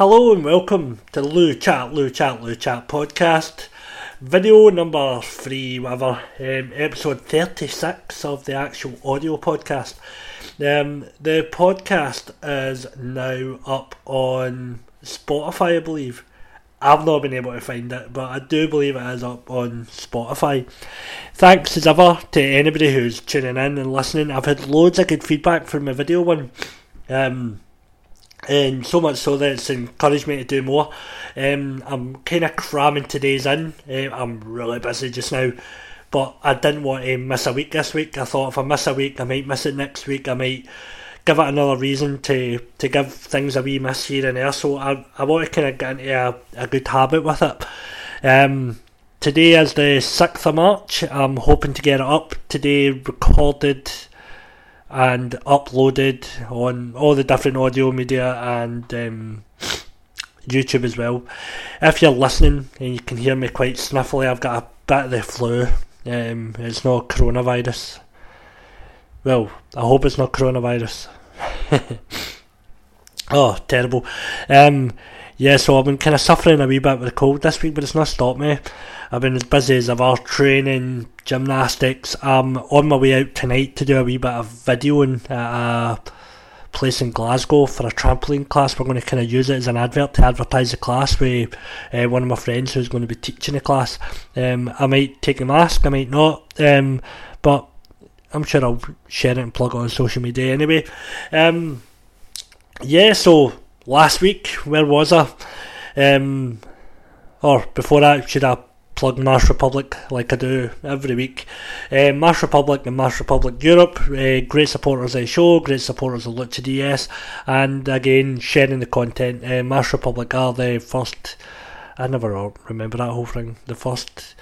Hello and welcome to Lou Chat, Lou Chat, Lou Chat podcast. Video number three, whatever, um, episode 36 of the actual audio podcast. Um, the podcast is now up on Spotify, I believe. I've not been able to find it, but I do believe it is up on Spotify. Thanks as ever to anybody who's tuning in and listening. I've had loads of good feedback from my video one. Um, and so much so that it's encouraged me to do more. Um, I'm kind of cramming today's in. Uh, I'm really busy just now, but I didn't want to miss a week this week. I thought if I miss a week, I might miss it next week. I might give it another reason to, to give things a wee miss here and there. So I, I want to kind of get into a, a good habit with it. Um, today is the 6th of March. I'm hoping to get it up today, recorded and uploaded on all the different audio media and um, YouTube as well. If you're listening and you can hear me quite sniffly, I've got a bit of the flu. Um, it's not coronavirus. Well, I hope it's not coronavirus. oh, terrible. Um, yeah, so I've been kind of suffering a wee bit with the cold this week, but it's not stopped me. I've been as busy as ever, training, gymnastics. I'm on my way out tonight to do a wee bit of videoing at a place in Glasgow for a trampoline class. We're going to kind of use it as an advert to advertise the class with uh, one of my friends who's going to be teaching the class. Um, I might take a mask, I might not, um, but I'm sure I'll share it and plug it on social media anyway. Um, yeah, so last week, where was I? Um, or before that, should I plug Mash Republic like I do every week? Uh, Mash Republic and Mash Republic Europe, uh, great supporters of the show, great supporters of Lucha DS, and again, sharing the content. Uh, Mash Republic are the first, I never remember that whole thing, the first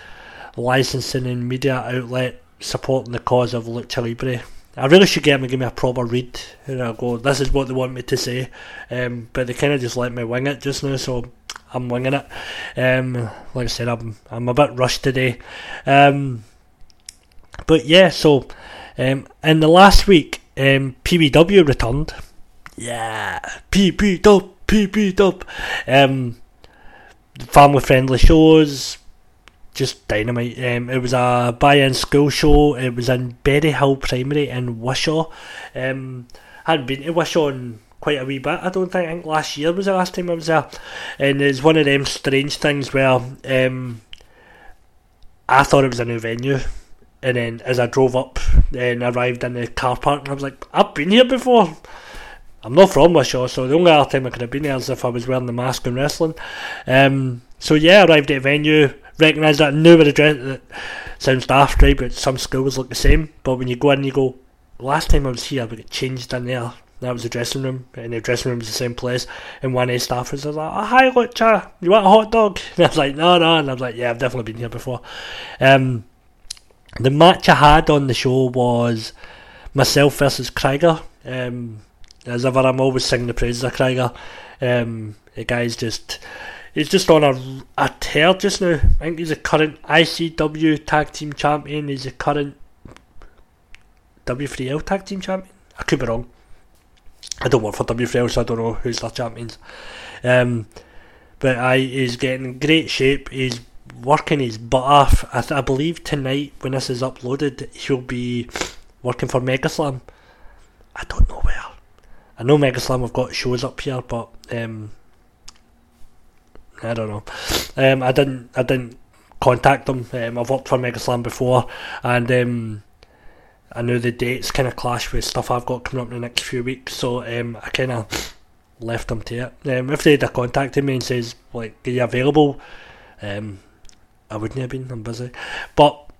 licensing and media outlet supporting the cause of Lucha Libre. I really should get them and give me a proper read. And I go, this is what they want me to say. Um, but they kind of just let me wing it just now, so I'm winging it. Um, like I said, I'm I'm a bit rushed today. Um, but yeah, so um, in the last week, um, PBW returned. Yeah, PP Dub, Dub. Um, family friendly shows, just dynamite. Um, it was a buy-in school show. It was in Berry Hill Primary in Wishaw. Um, hadn't been to Wishaw in quite a wee bit. I don't think. I think last year was the last time I was there, and it's one of them strange things where um, I thought it was a new venue. And then as I drove up and arrived in the car park, I was like, I've been here before. I'm not from Wishaw, so the only other time I could have been here is if I was wearing the mask and wrestling. Um, so yeah, I arrived at the venue, recognised that, knew where the dress. That sounds daft, right? But some schools look the same. But when you go in, you go, last time I was here, but it changed in there. That was the dressing room, and the dressing room was the same place. And one of the staffers was like, oh, "Hi, Lucha, you want a hot dog?" And I was like, "No, no," and I was like, "Yeah, I've definitely been here before." Um, the match I had on the show was myself versus Krieger. Um, as ever, I'm always singing the praises of Krieger. Um, the guy's just he's just on a, a tear just now. I think he's a current ICW tag team champion. He's a current W3L tag team champion. I could be wrong. I don't work for W3L, so I don't know who's their champions. Um, but I he's getting great shape. He's working his butt off. I, th- I believe tonight, when this is uploaded, he'll be working for Megaslam. I don't know where. I know Megaslam have got shows up here, but um, I don't know. Um, I didn't. I didn't contact them. Um, I've worked for Megaslam before, and um, I know the dates kind of clash with stuff I've got coming up in the next few weeks. So um, I kind of left them to it. Um, if they'd have contacted me and says like, "Are you available?" Um, I wouldn't have been. I'm busy. But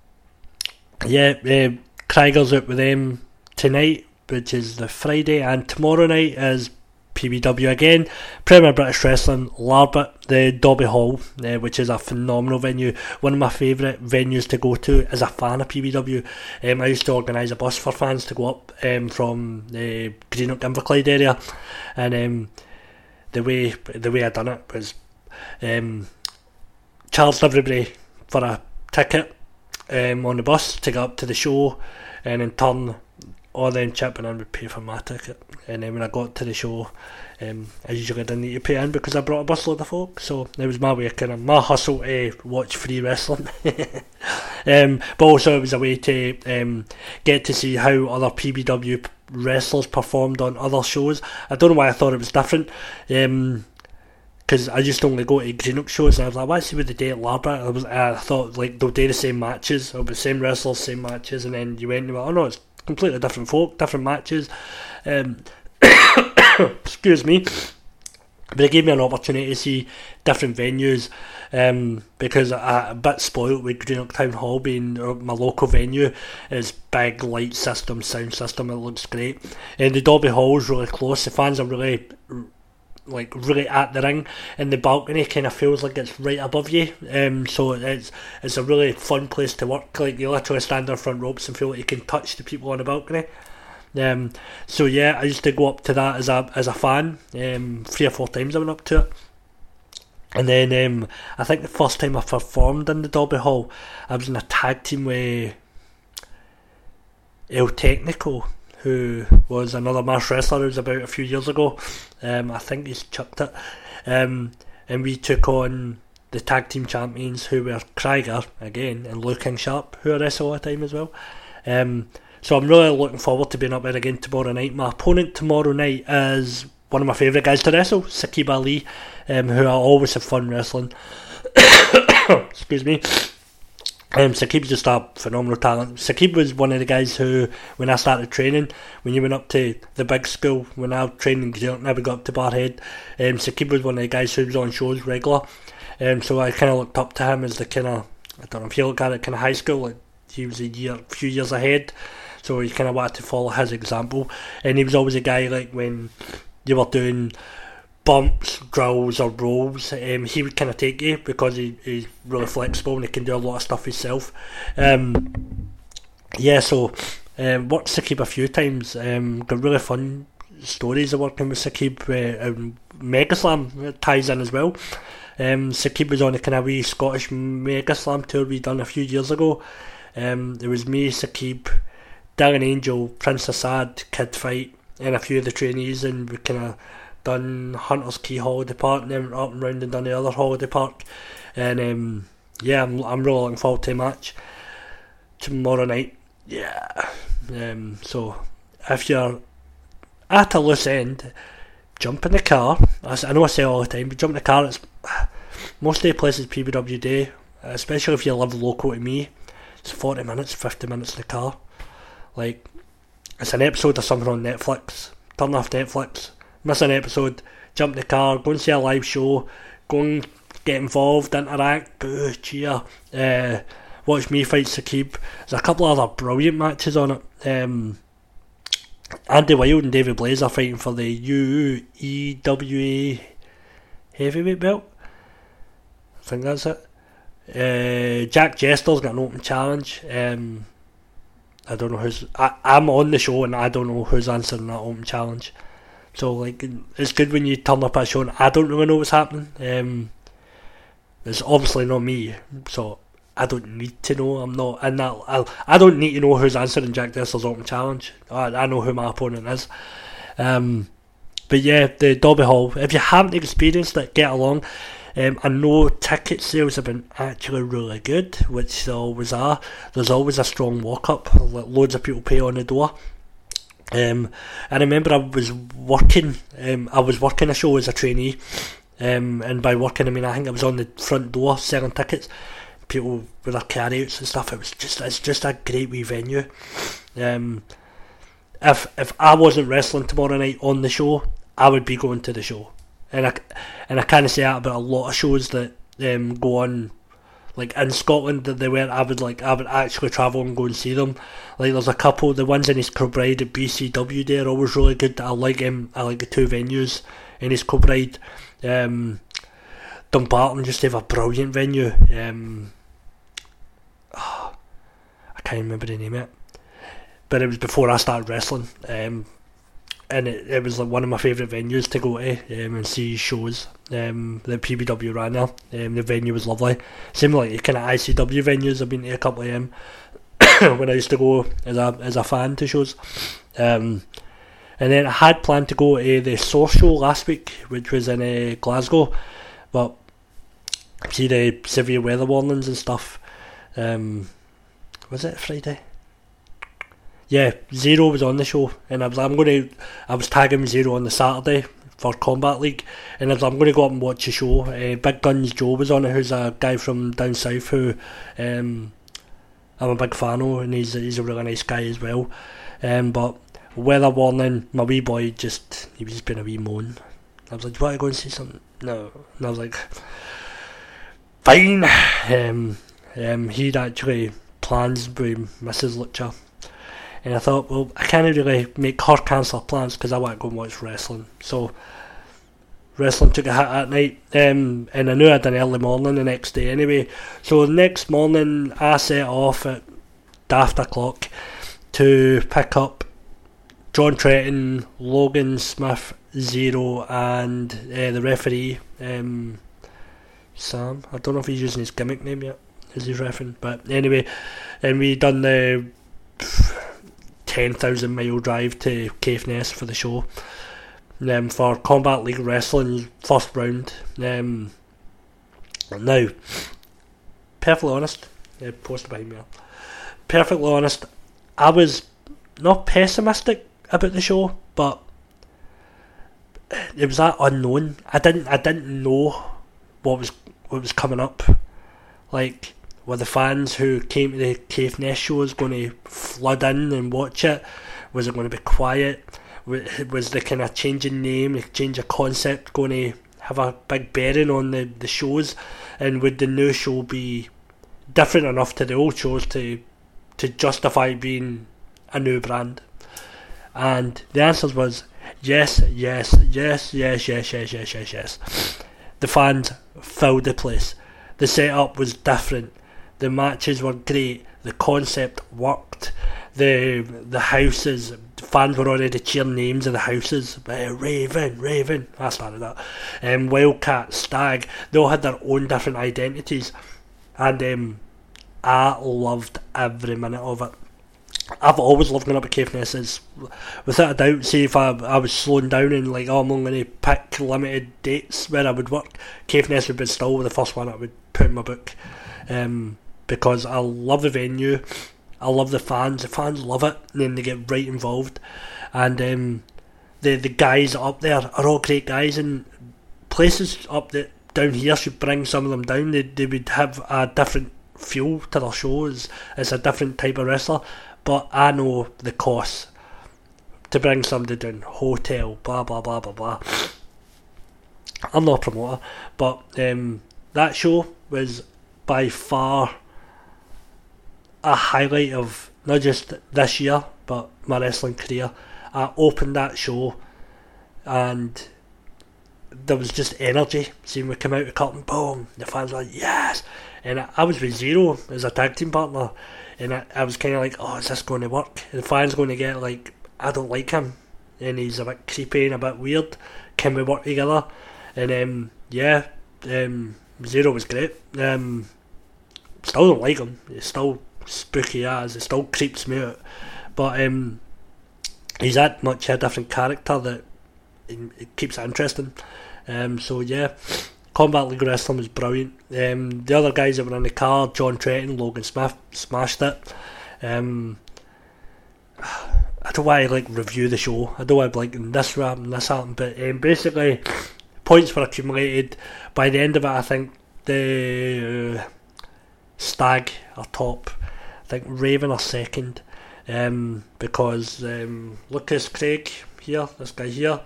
yeah, uh, Krieger's out with them tonight, which is the Friday, and tomorrow night is PBW again. Premier British Wrestling, Larbert, the Dobbie Hall, uh, which is a phenomenal venue. One of my favourite venues to go to as a fan of PBW. Um, I used to organise a bus for fans to go up um, from the Greenock Inverclyde area, and um, the way the way I done it was um, charged everybody for a ticket um, on the bus to go up to the show, and in turn or then chipping in would pay for my ticket. And then when I got to the show, um, I usually didn't need to pay in because I brought a busload of folk. So it was my way kind of my hustle to watch free wrestling. um, but also it was a way to um, get to see how other PBW wrestlers performed on other shows. I don't know why I thought it was different. Um, because I used to only go to Greenock shows and I was like, why see what they do at Larbert? I was, I thought like they'll do the same matches, it'll the same wrestlers, same matches, and then you went and went, oh no, it's completely different folk, different matches. Um, excuse me. But it gave me an opportunity to see different venues um, because I, am a bit spoiled with Greenock Town Hall being my local venue. It's big light system, sound system, it looks great. And the Dobbie Hall is really close, the fans are really like really at the ring and the balcony kind of feels like it's right above you. Um, so it's it's a really fun place to work. Like you literally stand on front ropes and feel like you can touch the people on the balcony. Um, so yeah I used to go up to that as a as a fan um, three or four times I went up to it. And then um, I think the first time I performed in the Dobbie Hall I was in a tag team with El Technico who was another mass wrestler who was about a few years ago. Um, I think he's chucked it. Um, and we took on the tag team champions who were Krieger again and Luke King Sharp, who I wrestle all the time as well. Um, so I'm really looking forward to being up there again tomorrow night. My opponent tomorrow night is one of my favourite guys to wrestle, Saqib Ali, um, who I always have fun wrestling. Excuse me. Um, Saqib's just a phenomenal talent. Saqib was one of the guys who, when I started training, when you went up to the big school, when I was training, because you never got up to Barrhead, um, Saqib was one of the guys who was on shows regular. Um, so I kind of looked up to him as the kind of, I don't know if you look at it, kind of high school, like he was a year, few years ahead. So you kind of wanted to follow his example. And he was always a guy like when you were doing bumps, drills, or rolls, um, he would kind of take you because he, he's really flexible and he can do a lot of stuff himself. Um, yeah, so um, worked Saqib a few times. Um, got really fun stories of working with Saqib. Uh, um, Megaslam ties in as well. Um, Saqib was on a kind of wee Scottish Megaslam tour we done a few years ago. Um, it was me, Saqib, Darren Angel, Prince Assad, Kid Fight, and a few of the trainees, and we kind of done Hunters Quay Holiday Park, and then up and round and done the other holiday park. And um, yeah, I'm, I'm really looking forward to a match tomorrow night. Yeah. Um, so if you're at a loose end, jump in the car. As I know I say all the time, but jump in the car. It's most of the places PBW day, especially if you live local to me. It's forty minutes, fifty minutes in the car. Like it's an episode of something on Netflix. Turn off Netflix miss an episode, jump the car, go and see a live show, go and get involved, interact, boo, cheer, uh, watch me fight Saqib. There's a couple of other brilliant matches on it. Um, Andy Wild and David Blaze are fighting for the UEWA heavyweight belt. I think that's it. Uh, Jack Jester's got an open challenge. Um, I don't know who's. I, I'm on the show and I don't know who's answering that open challenge. So like it's good when you turn up at a show and I don't really know what's happening. Um, it's obviously not me, so I don't need to know. I'm not in that. I, I don't need to know who's answering Jack Jester's open challenge. I, I know who my opponent is. Um, but yeah, the Dobbie Hall. If you haven't experienced it, get along. Um, I know ticket sales have been actually really good, which they always are. There's always a strong walk up. Loads of people pay on the door. Um, I remember I was working. Um, I was working a show as a trainee, um, and by working I mean I think I was on the front door selling tickets. People with their carryouts and stuff. It was just it's just a great wee venue. Um, if if I wasn't wrestling tomorrow night on the show, I would be going to the show, and I and I kind of say that about a lot of shows that um, go on like in Scotland that they were I would like I would actually travel and go and see them. Like there's a couple the ones in East Kilbride at BCW they are always really good. I like him I like the two venues in East Kilbride. Um Dumbarton just have a brilliant venue. Um oh, I can't remember the name of it. But it was before I started wrestling. Um and it, it was like one of my favourite venues to go to um, and see shows. Um, the PBW ran there. Um, the venue was lovely. Same like kind of ICW venues. I've been to a couple of them. when I used to go as a as a fan to shows. Um, and then I had planned to go to the Source show last week, which was in uh, Glasgow, but see the severe weather warnings and stuff. Um, was it Friday? Yeah, Zero was on the show, and I was I'm going to I was tagging Zero on the Saturday for Combat League, and I was, I'm going to go up and watch the show. Uh, Big Guns Joe was on it, who's a guy from down south who um, I'm a big fan of, and he's he's a really nice guy as well. Um, but weather warning, my wee boy just he was just being a wee moan. I was like, "Do you want to go and see something?" No, and I was like, "Fine." Um, um, he'd actually plans with Mrs. Lucha, and I thought, well, I can't really make her cancel plans because I want to go and watch wrestling. So wrestling took a hit at night, um, and I knew I had an early morning the next day anyway. So the next morning, I set off at daft o'clock to pick up John Tretton, Logan Smith, Zero, and uh, the referee, um, Sam. I don't know if he's using his gimmick name yet as he's refereeing, but anyway, and we done the 10,000 mile drive to Caithness for the show um, for Combat League Wrestling first round. Um, now, perfectly honest, yeah, post behind me. Perfectly honest, I was not pessimistic about the show, but it was that unknown. I didn't I didn't know what was what was coming up. Like were the fans who came to the Caithness shows going to flood in and watch it? Was it going to be quiet? Was the kind of changing name, the change of concept going to have a big bearing on the, the shows? And would the new show be different enough to the old shows to to justify being a new brand? And the answer was yes, yes, yes, yes, yes, yes, yes, yes, yes. The fans filled the place. The setup was different. The matches were great. The concept worked. The the houses fans were already cheering names of the houses. Uh, Raven, Raven. I started that. Um, Wildcat, Stag. They all had their own different identities, and um, I loved every minute of it. I've always loved going up at Caithness. Without a doubt, see if I, I was slowing down and like, oh, I'm only going to pick limited dates where I would work, Caithness would be still the first one I would put in my book. Um, because I love the venue, I love the fans, the fans love it, and then they get right involved. And um, the the guys up there are all great guys, and places up that down here should bring some of them down. They, they would have a different feel to their shows. It's a different type of wrestler but I know the cost to bring somebody down, hotel, blah blah blah blah blah. I'm not a promoter, but um, that show was by far a highlight of not just this year but my wrestling career. I opened that show and there was just energy. Seeing we come out of curtain, boom, the fans were like, yes! And I, I was with Zero as a tag team partner and I, I was kind of like, oh, is this going to work? And The fan's going to get like, I don't like him, and he's a bit creepy and a bit weird. Can we work together? And um, yeah, um, Zero was great. Um, still don't like him. He's still spooky as. It still creeps me out. But um, he's that much a different character that it keeps it interesting. Um, so yeah, Combat League Wrestling was brilliant. Um, the other guys that were in the car, John Tretton, Logan Smith, smashed it. Um, I don't want to like review the show. I don't want to like this happened, this happened, but um, basically points were accumulated. By the end of it, I think the uh, Stag are top. Think Raven are second. Um, because um, Lucas Craig here, this guy here,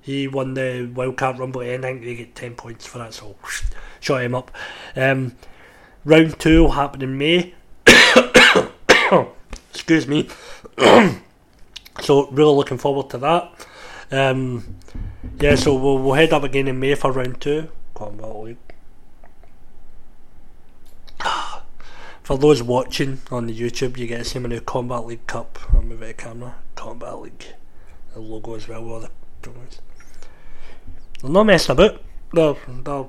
he won the Wildcat Rumble and I think they get 10 points for that, so shut him up. Um, round 2 will happen in May. Excuse me. so, really looking forward to that. Um, yeah, so we'll, we'll head up again in May for round 2. Combat League. For those watching on the YouTube, you get to see my new Combat League cup on my camera. Combat League. The logo as well, all the promos. They're not messing about. They're, they're,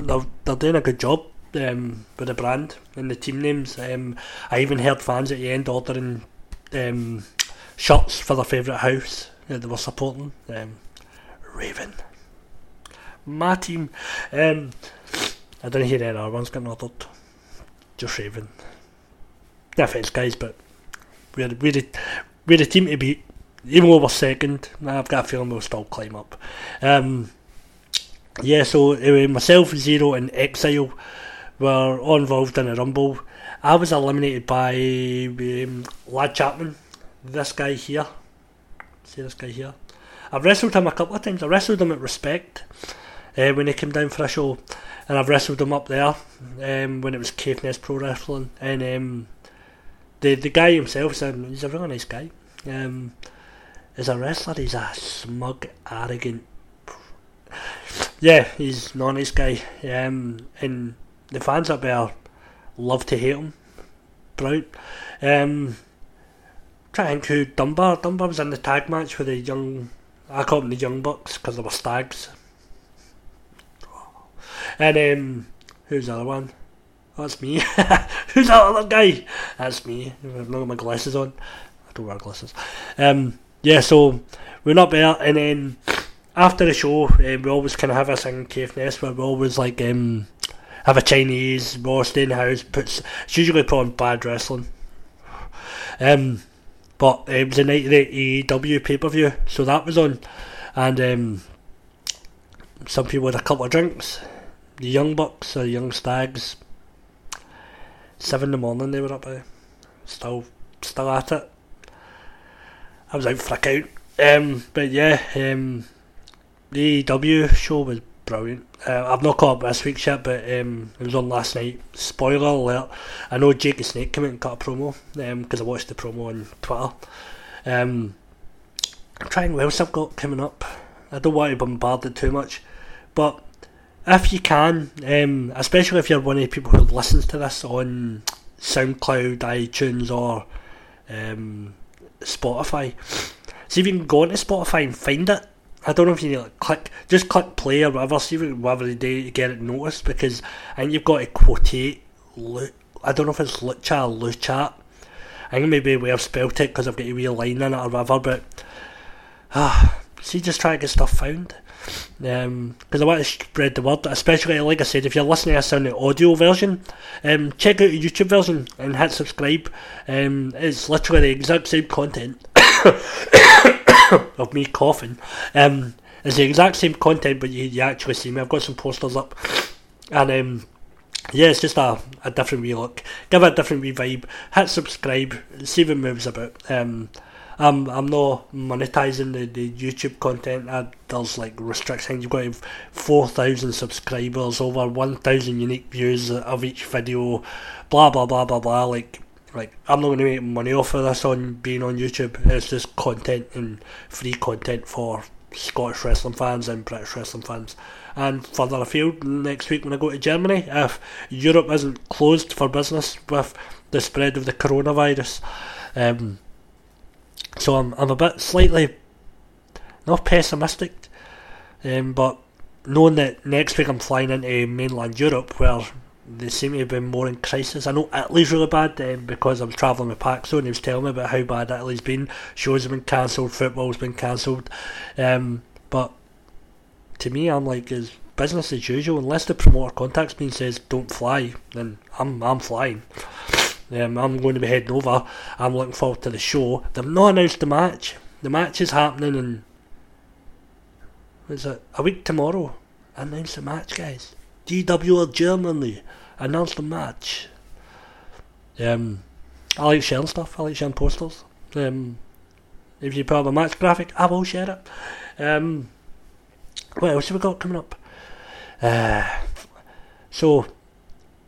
they're, they're doing a good job. um, with the brand and the team names. Um, I even heard fans at the end ordering um, for their favourite house that they were supporting. Um, Raven. My team. Um, I didn't hear any other ones getting ordered. Just Raven. No offence, guys, but we're, we're, we're the team to beat. Even though we're second, I've got a feeling we'll still climb up. Um, yeah, so anyway, myself, Zero, and Exile were all involved in a Rumble. I was eliminated by um, Lad Chapman, this guy here. See this guy here? I've wrestled him a couple of times. I wrestled him at Respect uh, when he came down for a show, and I've wrestled him up there um, when it was Caithness Pro Wrestling. And um, the the guy himself, is a, he's a really nice guy. Um, as a wrestler, he's a smug, arrogant. Yeah, he's not a nice guy. Um, and the fans up there love to hate him. Brilliant. Um, try to Dunbar. Dunbar was in the tag match with the young. I call them the young bucks because they were stags. And um, who's the other one? That's me. who's that other guy? That's me. I've not got my glasses on. I don't wear glasses. Um, yeah, so we're not there, and then after the show, um, we always kind of have a thing in Nest where we always like um, have a Chinese, stay in house. Puts it's usually put on bad wrestling. Um, but it was a night of the AEW pay per view, so that was on, and um, some people had a couple of drinks. The young bucks or young stags. Seven in the morning they were up there, still still at it. I was out a count. Um, but yeah, um, the W show was brilliant. Uh, I've not caught up this week's yet, but um, it was on last night. Spoiler alert! I know Jake the Snake came out and cut a promo because um, I watched the promo on Twitter. Um, I'm trying what else I've got coming up. I don't want to bombard it too much, but if you can, um, especially if you're one of the people who listens to this on SoundCloud, iTunes, or um, Spotify, see if you can go into Spotify and find it I don't know if you need to like, click, just click play or whatever, see whatever they do to get it noticed because I think you've got to quotate. I don't know if it's Lucha or Luchat. I think maybe we have spelled it because I've got a wee line in it or whatever, but ah, see, just try to get stuff found. Because um, I want to spread the word, especially like I said, if you're listening to this on the audio version, um, check out the YouTube version and hit subscribe. Um, it's literally the exact same content. of me coughing. Um, it's the exact same content, but you, you actually see me. I've got some posters up, and um, yeah, it's just a, a different wee look. Give it a different wee vibe. Hit subscribe. See what moves about. Um, I'm I'm not monetizing the, the YouTube content. I, there's like restrictions. You've got four thousand subscribers, over one thousand unique views of each video. Blah blah blah blah blah. Like like I'm not going to make money off of this on being on YouTube. It's just content and free content for Scottish wrestling fans and British wrestling fans. And further afield, next week when I go to Germany, if Europe isn't closed for business with the spread of the coronavirus, um, so I'm I'm a bit slightly not pessimistic, um, but knowing that next week I'm flying into mainland Europe where they seem to have been more in crisis. I know Italy's really bad um, because I was travelling with Paxo and he was telling me about how bad Italy's been. Shows have been cancelled, football's been cancelled. Um, but to me, I'm like, is business as usual. Unless the promoter contacts me and says don't fly, then I'm I'm flying. Um, I'm going to be heading over. I'm looking forward to the show. They've not announced the match. The match is happening in. Is it a week tomorrow? Announce the match, guys. DWL Germany Announce the match. Um, I like sharing stuff. I like sharing posters. Um, if you put up a match graphic, I will share it. Um, what else have we got coming up? Uh, so,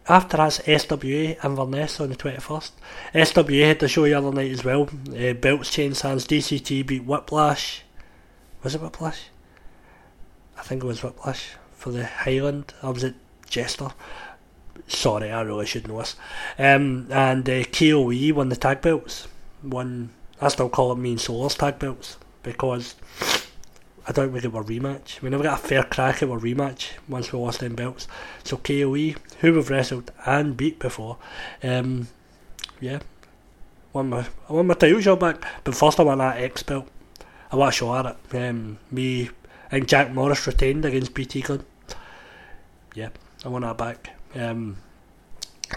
after that's SWA Inverness on the 21st. SWA had the show the other night as well. Uh, belts hands. DCT beat Whiplash. Was it Whiplash? I think it was Whiplash for the Highland. I was at Jester. Sorry, I really should know this. Um, and uh, KOE won the tag belts. Won. I still call it me and Solar's tag belts because I don't get a rematch. We never got a fair crack at a rematch once we lost them belts. So KOE, who we've wrestled and beat before, um, yeah, won my I won my title shot back. But first I won that X belt. I want a show at it. Um, me and Jack Morris retained against BT Gunn. Yeah, I won that back. Um,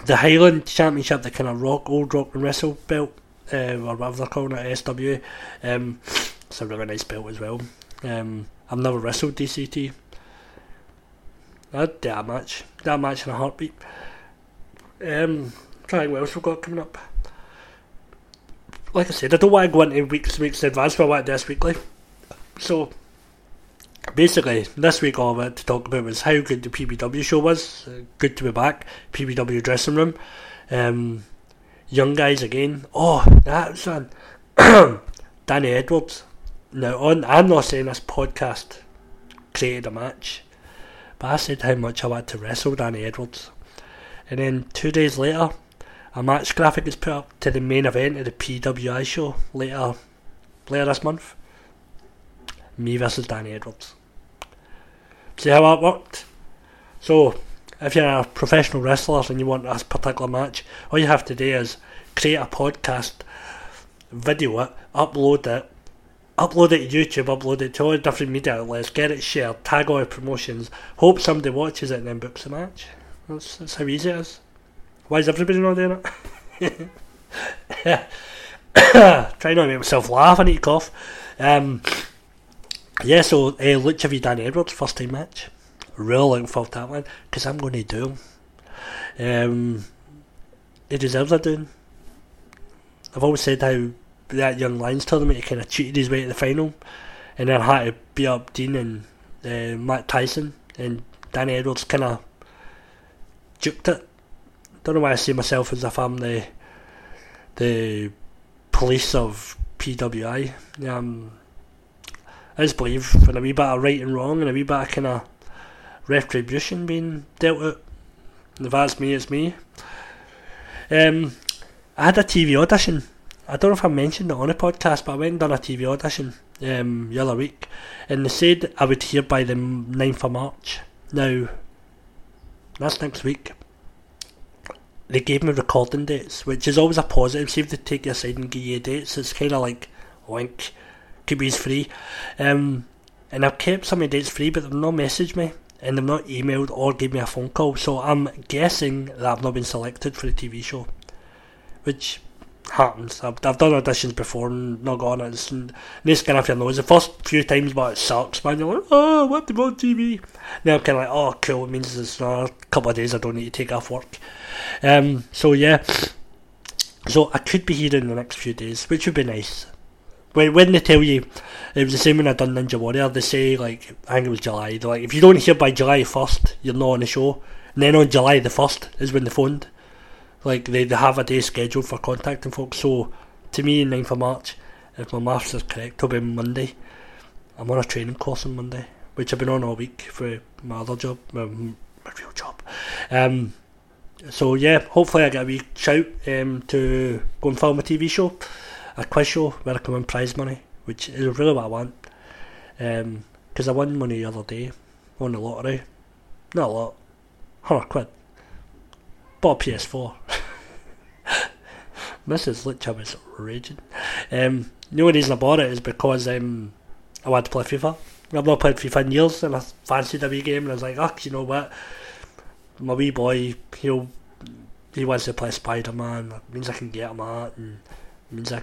the Highland Championship, the kind of rock old rock and wrestle belt, uh, or whatever they're calling it, SWA. Um, it's a really nice belt as well. Um, I've never wrestled DCT. I'd do that match. That match in a heartbeat. Um, trying what else we've got coming up. Like I said, I don't want to go into weeks weeks in advance, but I want to do this weekly. So, basically, this week all I wanted to talk about was how good the PBW show was. Good to be back. PBW dressing room. Um, young guys again. Oh, that's one. Danny Edwards. Now, on, I'm not saying this podcast created a match, but I said how much I wanted to wrestle Danny Edwards. And then two days later, a match graphic is put up to the main event of the PWI show later, later this month. Me versus Danny Edwards. See how that worked? So, if you're a professional wrestler and you want a particular match, all you have to do is create a podcast, video it, upload it, upload it to YouTube, upload it to all the different media outlets, get it shared, tag all the promotions, hope somebody watches it and then books a match. That's, that's how easy it is. Why is everybody not doing it? Trying not to make myself laugh, I need to cough. Um, yeah, so uh, Lucha v Danny Edwards, first time match. Really looking forward to that one, because I'm going to do him. Um, he deserves a doing. I've always said how that young Lions tournament, he kind of cheated his way to the final, and then had to beat up Dean and uh, Matt Tyson, and Danny Edwards kind of juked it. Don't know why I see myself as if I'm the the police of PWI. Um, I just believe in a wee bit of right and wrong and a wee bit of kind of retribution being dealt out. If that's me, it's me. Um, I had a TV audition I don't know if I mentioned it on a podcast, but I went and done a TV audition um, the other week, and they said I would hear by the 9th of March. Now, that's next week. They gave me recording dates, which is always a positive. See if they take your side and give you dates. It's kind of like, wink, these free. Um, and I've kept some of the dates free, but they've not messaged me, and they've not emailed or gave me a phone call. So I'm guessing that I've not been selected for the TV show, which happens. I've, I've done auditions before and not it. It's, this kind of thing knows the first few times, but it sucks, man. You're like, oh, what the on TV? Now I'm kind of like, oh, cool. It means it's a couple of days I don't need to take off work. Um, so yeah, so I could be here in the next few days, which would be nice. When when they tell you, it was the same when I done Ninja Warrior. They say like I think it was July. They're like, if you don't hear by July first, you're not on the show. And then on July the first is when they phoned. Like they, have a day scheduled for contacting folks. So to me, 9th of March, if my maths is correct, it'll be Monday. I'm on a training course on Monday, which I've been on all week for my other job, my, my real job. Um, so yeah, hopefully I get a wee shout um, to go and film a TV show, a quiz show where I can win prize money, which is really what I want. Because um, I won money the other day, won the lottery, not a lot, hundred quid. Bought a PS4. Mrs. Lucha was raging. Um, the only reason I bought it is because um, I wanted to play FIFA. I've not played FIFA in years and I fancied a wee game and I was like, oh, you know what? My wee boy, he'll he wants to play Spider Man. It means I can get him out and means I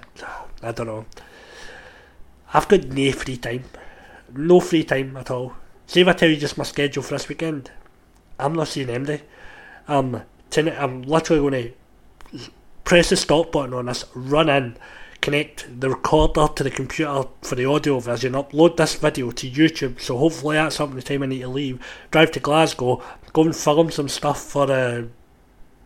I don't know. I've got no free time. No free time at all. See if I tell you just my schedule for this weekend. I'm not seeing MD. Um tonight I'm literally going to press the stop button on this, run in, connect the recorder to the computer for the audio version, upload this video to YouTube. So hopefully that's up the time I need to leave. Drive to Glasgow, go and film some stuff for a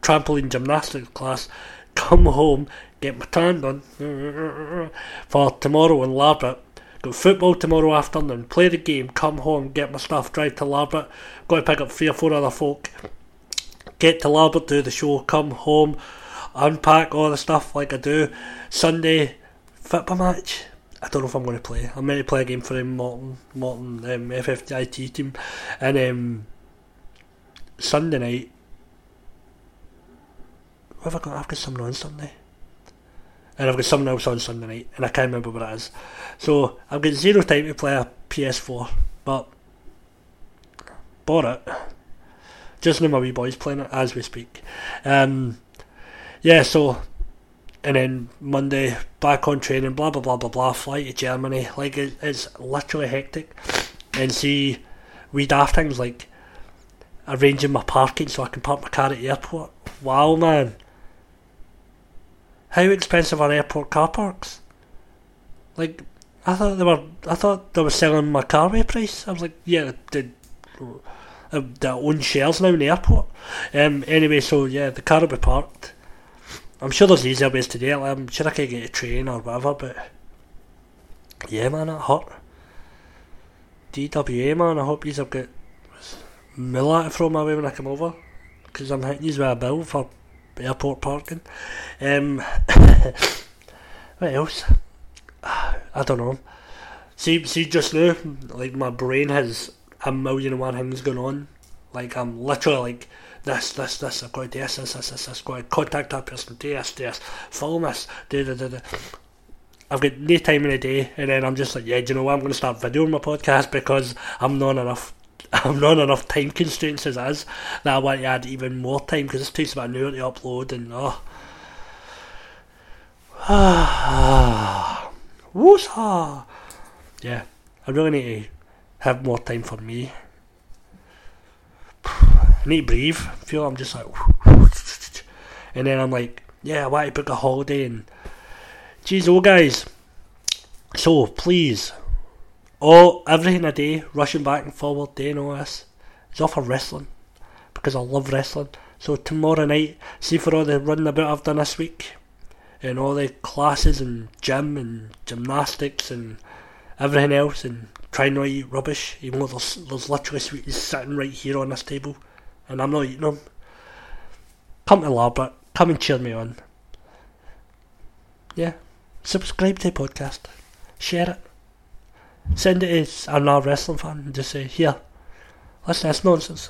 trampoline gymnastics class. Come home, get my tan done for tomorrow in Larbert. Got football tomorrow afternoon, play the game, come home, get my stuff, drive to Larbert, go to pick up three or four other folk, get to Larbert, do the show, come home, unpack all the stuff like I do. Sunday, football match. I don't know if I'm going to play. I'm going to play a game for him, Morton, Morton um, FFIT team, and um, Sunday night. What have I got? I've got something on Sunday, and I've got something else on Sunday night, and I can't remember what it is. So I've got zero time to play a PS4, but bought it. Just know my wee boy's playing it as we speak. Um, yeah, so and then Monday back on training, blah blah blah blah blah. Fly to Germany, like it, it's literally hectic. And see, we daft things like arranging my parking so I can park my car at the airport. Wow, man! How expensive are airport car parks? Like, I thought they were. I thought they were selling my car carway price. I was like, yeah, they, they, they own shares now in the airport. Um. Anyway, so yeah, the car will be parked I'm sure there's easier ways to do it. I'm sure I could get a train or whatever, but yeah, man, it hurt. DWA, man, I hope you've got Miller to throw my way when I come over, because I'm hitting you with a bill for airport parking. Um, what else? I don't know. See, see, just now, like my brain has a million and one things going on. Like I'm literally like this, this, this, I've got to do this, this, this, this, I've got to contact that person, do this, do this, film this, do, do, do, do. I've got no time in the day, and then I'm just like, yeah, do you know what? I'm going to start videoing my podcast because I'm not enough. I'm not enough time constraints as is that I want to add even more time because this takes about an hour to upload and oh. Woosah! Yeah, I really need to have more time for me. I need to breathe. I feel I'm just like, and then I'm like, yeah, to book a holiday and, geez, oh guys. So please, all everything I do, rushing back and forward, doing all this, is off for wrestling because I love wrestling. So tomorrow night, see for all the running about I've done this week, and all the classes and gym and gymnastics and everything else, and trying not eat rubbish, even though there's, there's literally sweeties sitting right here on this table and I'm not eating them. Come to Larbert, come and cheer me on. Yeah, subscribe to the podcast, share it, send it to another wrestling fan and just say, here, listen to this nonsense.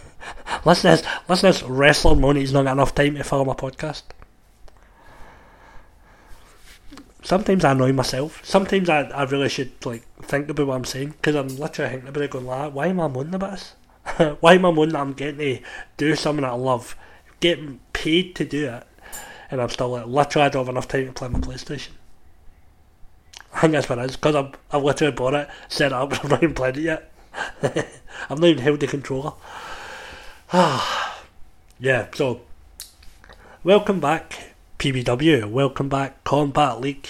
listen to this, listen to this wrestling money, he's not got enough time to film my podcast. Sometimes I annoy myself. Sometimes I, I really should like think about what I'm saying because I'm literally thinking about it going, like, why am I moaning about this? Why am I moaning that I'm getting to do something that I love, getting paid to do it, and I'm still like, literally I don't have enough time to play my PlayStation. I think that's what it is, because I've, I've literally bought it, set it up, I've not even played it yet. I've not even held the controller. yeah, so, welcome back, PBW, welcome back, Combat League.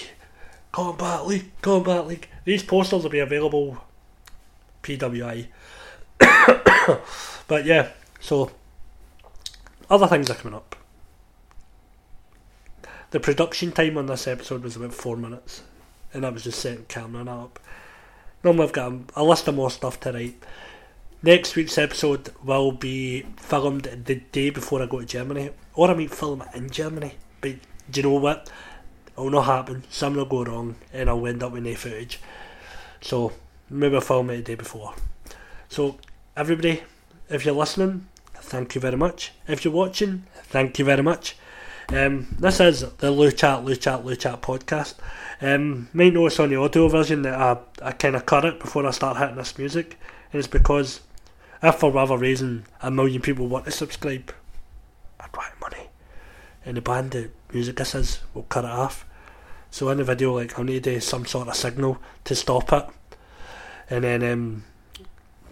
Combat League, Combat League. These posters will be available PWI but yeah, so other things are coming up. The production time on this episode was about four minutes, and I was just setting camera up. Normally, I've got a, list of more stuff to write. Next week's episode will be filmed the day before I go to Germany, or I might film in Germany. But do you know what? It'll not happen. Something will go wrong, and I'll end up with no footage. So maybe I'll film it the day before. So everybody, if you're listening, thank you very much. If you're watching, thank you very much. Um, this is the Lou Chat, Lou Chat, Lou Chat podcast. Um, might notice on the audio version that I, I kind of cut it before I start hitting this music, and it's because if for whatever reason a million people want to subscribe, I'd want money. And the band, the music this is, will cut it off. So in the video, like I'll need uh, some sort of signal to stop it, and then um,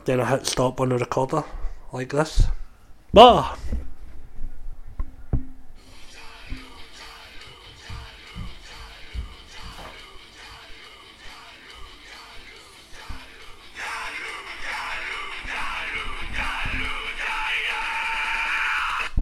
then I hit stop on the recorder like this. Bah!